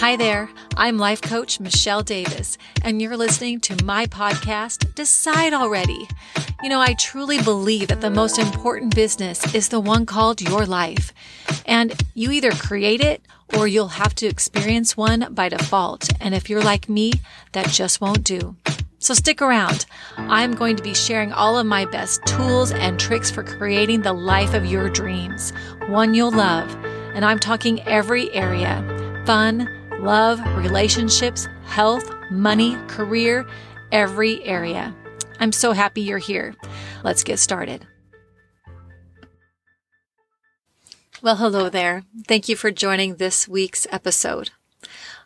Hi there, I'm life coach Michelle Davis, and you're listening to my podcast, Decide Already. You know, I truly believe that the most important business is the one called your life. And you either create it or you'll have to experience one by default. And if you're like me, that just won't do. So stick around. I'm going to be sharing all of my best tools and tricks for creating the life of your dreams, one you'll love. And I'm talking every area fun, love, relationships, health, money, career, every area. I'm so happy you're here. Let's get started. Well, hello there. Thank you for joining this week's episode.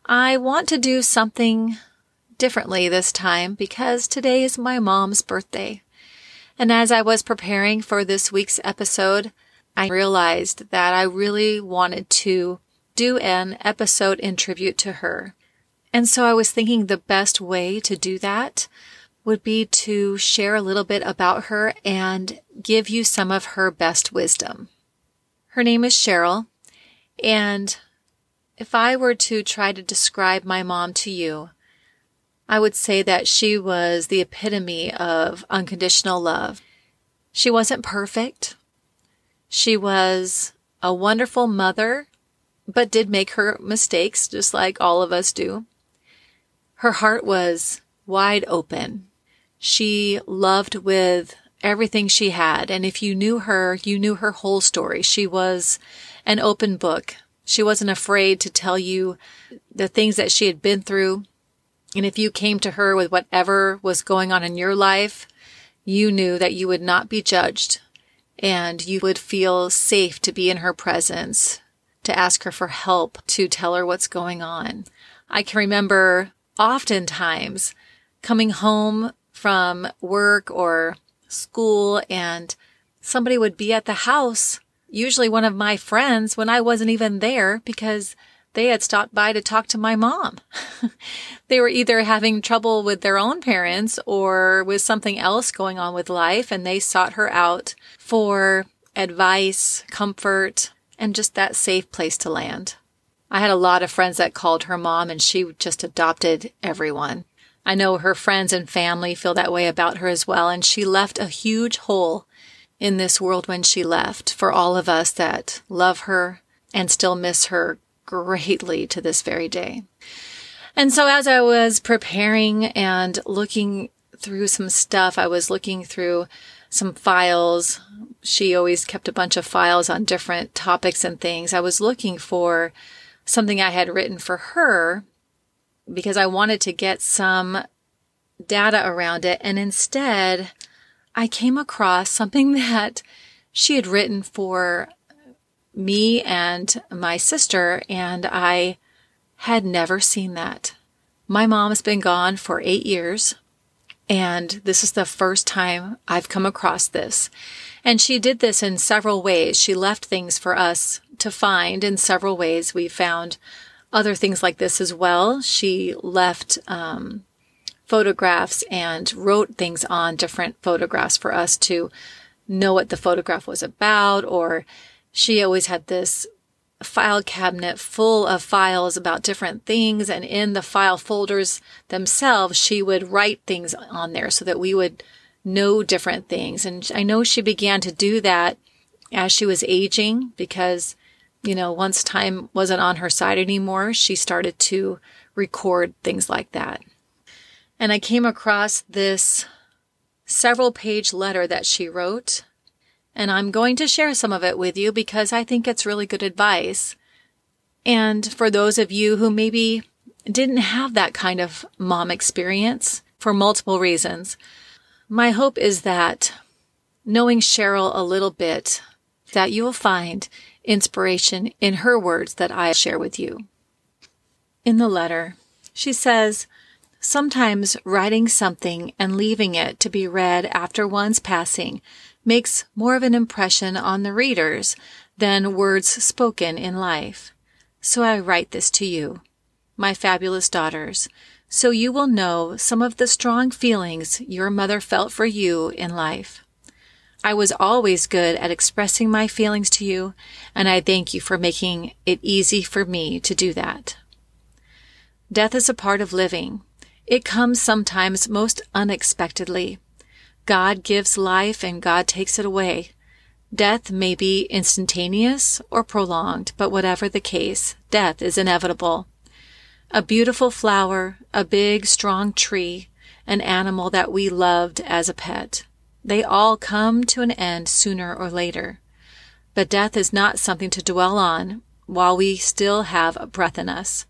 I want to do something differently this time because today is my mom's birthday. And as I was preparing for this week's episode, I realized that I really wanted to do an episode in tribute to her. And so I was thinking the best way to do that would be to share a little bit about her and give you some of her best wisdom. Her name is Cheryl, and if I were to try to describe my mom to you, I would say that she was the epitome of unconditional love. She wasn't perfect. She was a wonderful mother but did make her mistakes, just like all of us do. Her heart was wide open. She loved with everything she had. And if you knew her, you knew her whole story. She was an open book. She wasn't afraid to tell you the things that she had been through. And if you came to her with whatever was going on in your life, you knew that you would not be judged and you would feel safe to be in her presence to ask her for help to tell her what's going on. I can remember oftentimes coming home from work or school and somebody would be at the house, usually one of my friends when I wasn't even there because they had stopped by to talk to my mom. they were either having trouble with their own parents or with something else going on with life and they sought her out for advice, comfort, and just that safe place to land. I had a lot of friends that called her mom and she just adopted everyone. I know her friends and family feel that way about her as well. And she left a huge hole in this world when she left for all of us that love her and still miss her greatly to this very day. And so as I was preparing and looking through some stuff, I was looking through some files. She always kept a bunch of files on different topics and things. I was looking for something I had written for her because I wanted to get some data around it. And instead, I came across something that she had written for me and my sister, and I had never seen that. My mom's been gone for eight years. And this is the first time I've come across this. And she did this in several ways. She left things for us to find in several ways. We found other things like this as well. She left um, photographs and wrote things on different photographs for us to know what the photograph was about. Or she always had this file cabinet full of files about different things. And in the file folders themselves, she would write things on there so that we would know different things. And I know she began to do that as she was aging because, you know, once time wasn't on her side anymore, she started to record things like that. And I came across this several page letter that she wrote and I'm going to share some of it with you because I think it's really good advice. And for those of you who maybe didn't have that kind of mom experience for multiple reasons, my hope is that knowing Cheryl a little bit, that you will find inspiration in her words that I share with you. In the letter, she says, Sometimes writing something and leaving it to be read after one's passing makes more of an impression on the readers than words spoken in life. So I write this to you, my fabulous daughters, so you will know some of the strong feelings your mother felt for you in life. I was always good at expressing my feelings to you, and I thank you for making it easy for me to do that. Death is a part of living. It comes sometimes most unexpectedly. God gives life and God takes it away. Death may be instantaneous or prolonged, but whatever the case, death is inevitable. A beautiful flower, a big, strong tree, an animal that we loved as a pet. They all come to an end sooner or later. But death is not something to dwell on while we still have breath in us.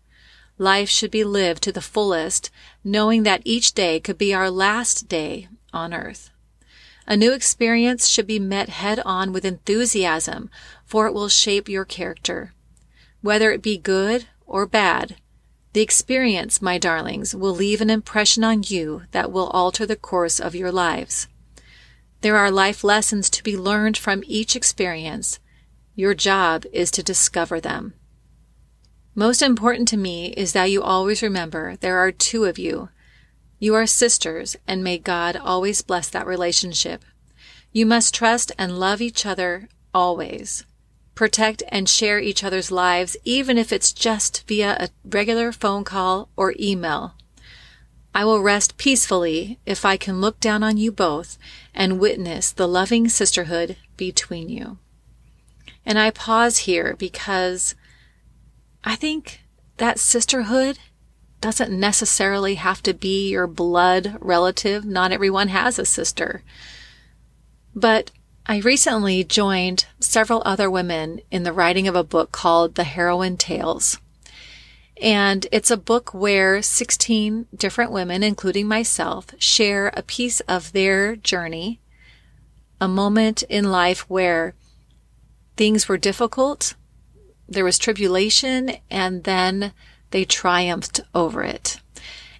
Life should be lived to the fullest, knowing that each day could be our last day on earth. A new experience should be met head on with enthusiasm, for it will shape your character. Whether it be good or bad, the experience, my darlings, will leave an impression on you that will alter the course of your lives. There are life lessons to be learned from each experience. Your job is to discover them. Most important to me is that you always remember there are two of you you are sisters, and may God always bless that relationship. You must trust and love each other always. Protect and share each other's lives, even if it's just via a regular phone call or email. I will rest peacefully if I can look down on you both and witness the loving sisterhood between you. And I pause here because I think that sisterhood doesn't necessarily have to be your blood relative. Not everyone has a sister. But I recently joined several other women in the writing of a book called The Heroine Tales. And it's a book where 16 different women, including myself, share a piece of their journey, a moment in life where things were difficult, there was tribulation, and then they triumphed over it.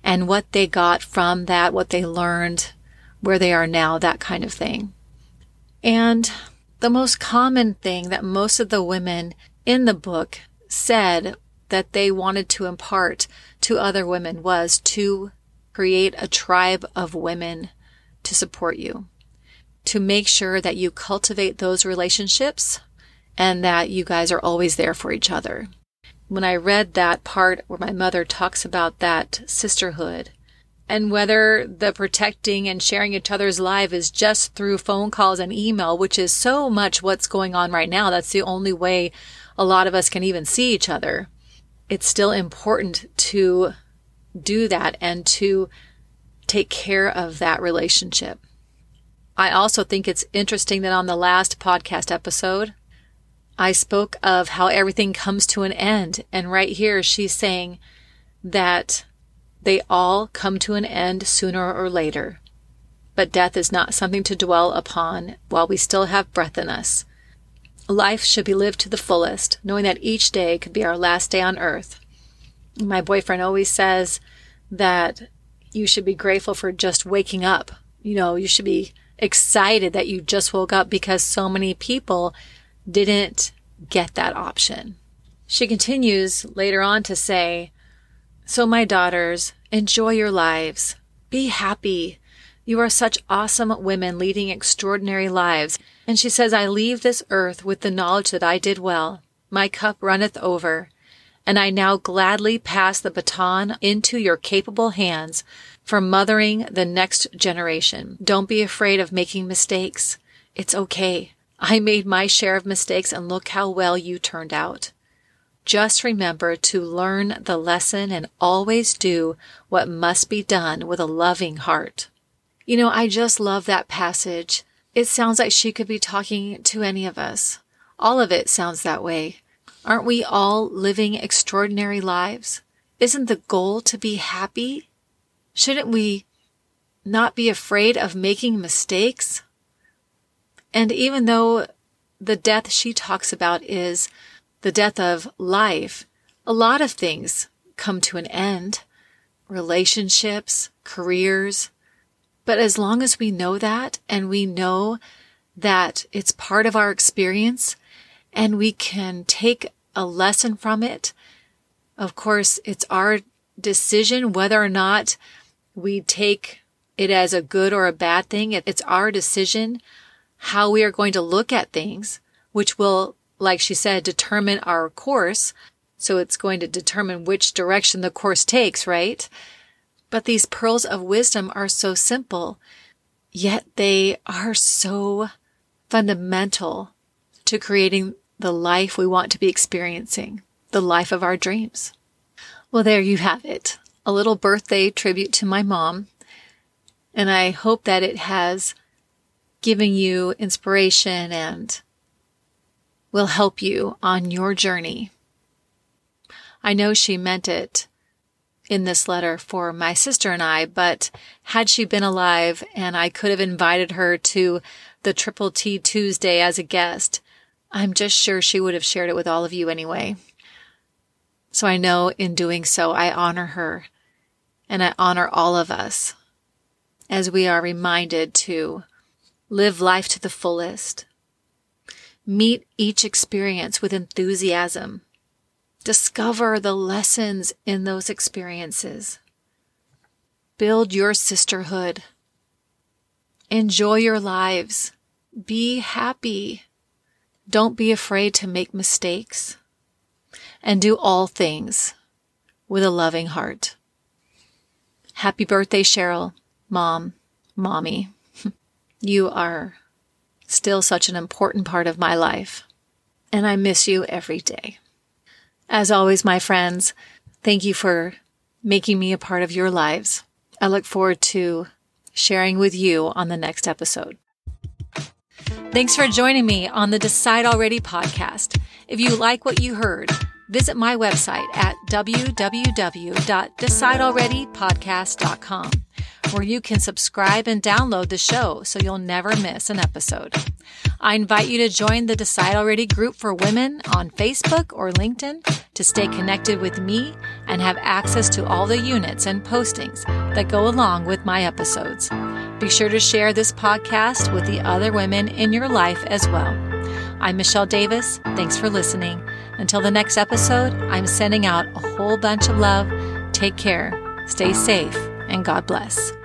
And what they got from that, what they learned, where they are now, that kind of thing. And the most common thing that most of the women in the book said that they wanted to impart to other women was to create a tribe of women to support you, to make sure that you cultivate those relationships and that you guys are always there for each other when I read that part where my mother talks about that sisterhood and whether the protecting and sharing each other's life is just through phone calls and email, which is so much what's going on right now. That's the only way a lot of us can even see each other. It's still important to do that and to take care of that relationship. I also think it's interesting that on the last podcast episode, I spoke of how everything comes to an end. And right here, she's saying that they all come to an end sooner or later. But death is not something to dwell upon while we still have breath in us. Life should be lived to the fullest, knowing that each day could be our last day on earth. My boyfriend always says that you should be grateful for just waking up. You know, you should be excited that you just woke up because so many people didn't get that option. She continues later on to say, So, my daughters, enjoy your lives. Be happy. You are such awesome women leading extraordinary lives. And she says, I leave this earth with the knowledge that I did well. My cup runneth over. And I now gladly pass the baton into your capable hands for mothering the next generation. Don't be afraid of making mistakes. It's okay. I made my share of mistakes and look how well you turned out. Just remember to learn the lesson and always do what must be done with a loving heart. You know, I just love that passage. It sounds like she could be talking to any of us. All of it sounds that way. Aren't we all living extraordinary lives? Isn't the goal to be happy? Shouldn't we not be afraid of making mistakes? And even though the death she talks about is the death of life, a lot of things come to an end relationships, careers. But as long as we know that and we know that it's part of our experience and we can take a lesson from it, of course, it's our decision whether or not we take it as a good or a bad thing. It's our decision how we are going to look at things, which will, like she said, determine our course. So it's going to determine which direction the course takes, right? But these pearls of wisdom are so simple, yet they are so fundamental to creating the life we want to be experiencing, the life of our dreams. Well, there you have it. A little birthday tribute to my mom. And I hope that it has given you inspiration and will help you on your journey. I know she meant it in this letter for my sister and I, but had she been alive and I could have invited her to the Triple T Tuesday as a guest, I'm just sure she would have shared it with all of you anyway. So I know in doing so, I honor her and I honor all of us as we are reminded to live life to the fullest, meet each experience with enthusiasm, discover the lessons in those experiences, build your sisterhood, enjoy your lives, be happy. Don't be afraid to make mistakes. And do all things with a loving heart. Happy birthday, Cheryl, mom, mommy. You are still such an important part of my life, and I miss you every day. As always, my friends, thank you for making me a part of your lives. I look forward to sharing with you on the next episode. Thanks for joining me on the Decide Already podcast. If you like what you heard, visit my website at www.decidealreadypodcast.com where you can subscribe and download the show so you'll never miss an episode. I invite you to join the Decide Already group for women on Facebook or LinkedIn to stay connected with me and have access to all the units and postings that go along with my episodes. Be sure to share this podcast with the other women in your life as well. I'm Michelle Davis. Thanks for listening. Until the next episode, I'm sending out a whole bunch of love. Take care, stay safe, and God bless.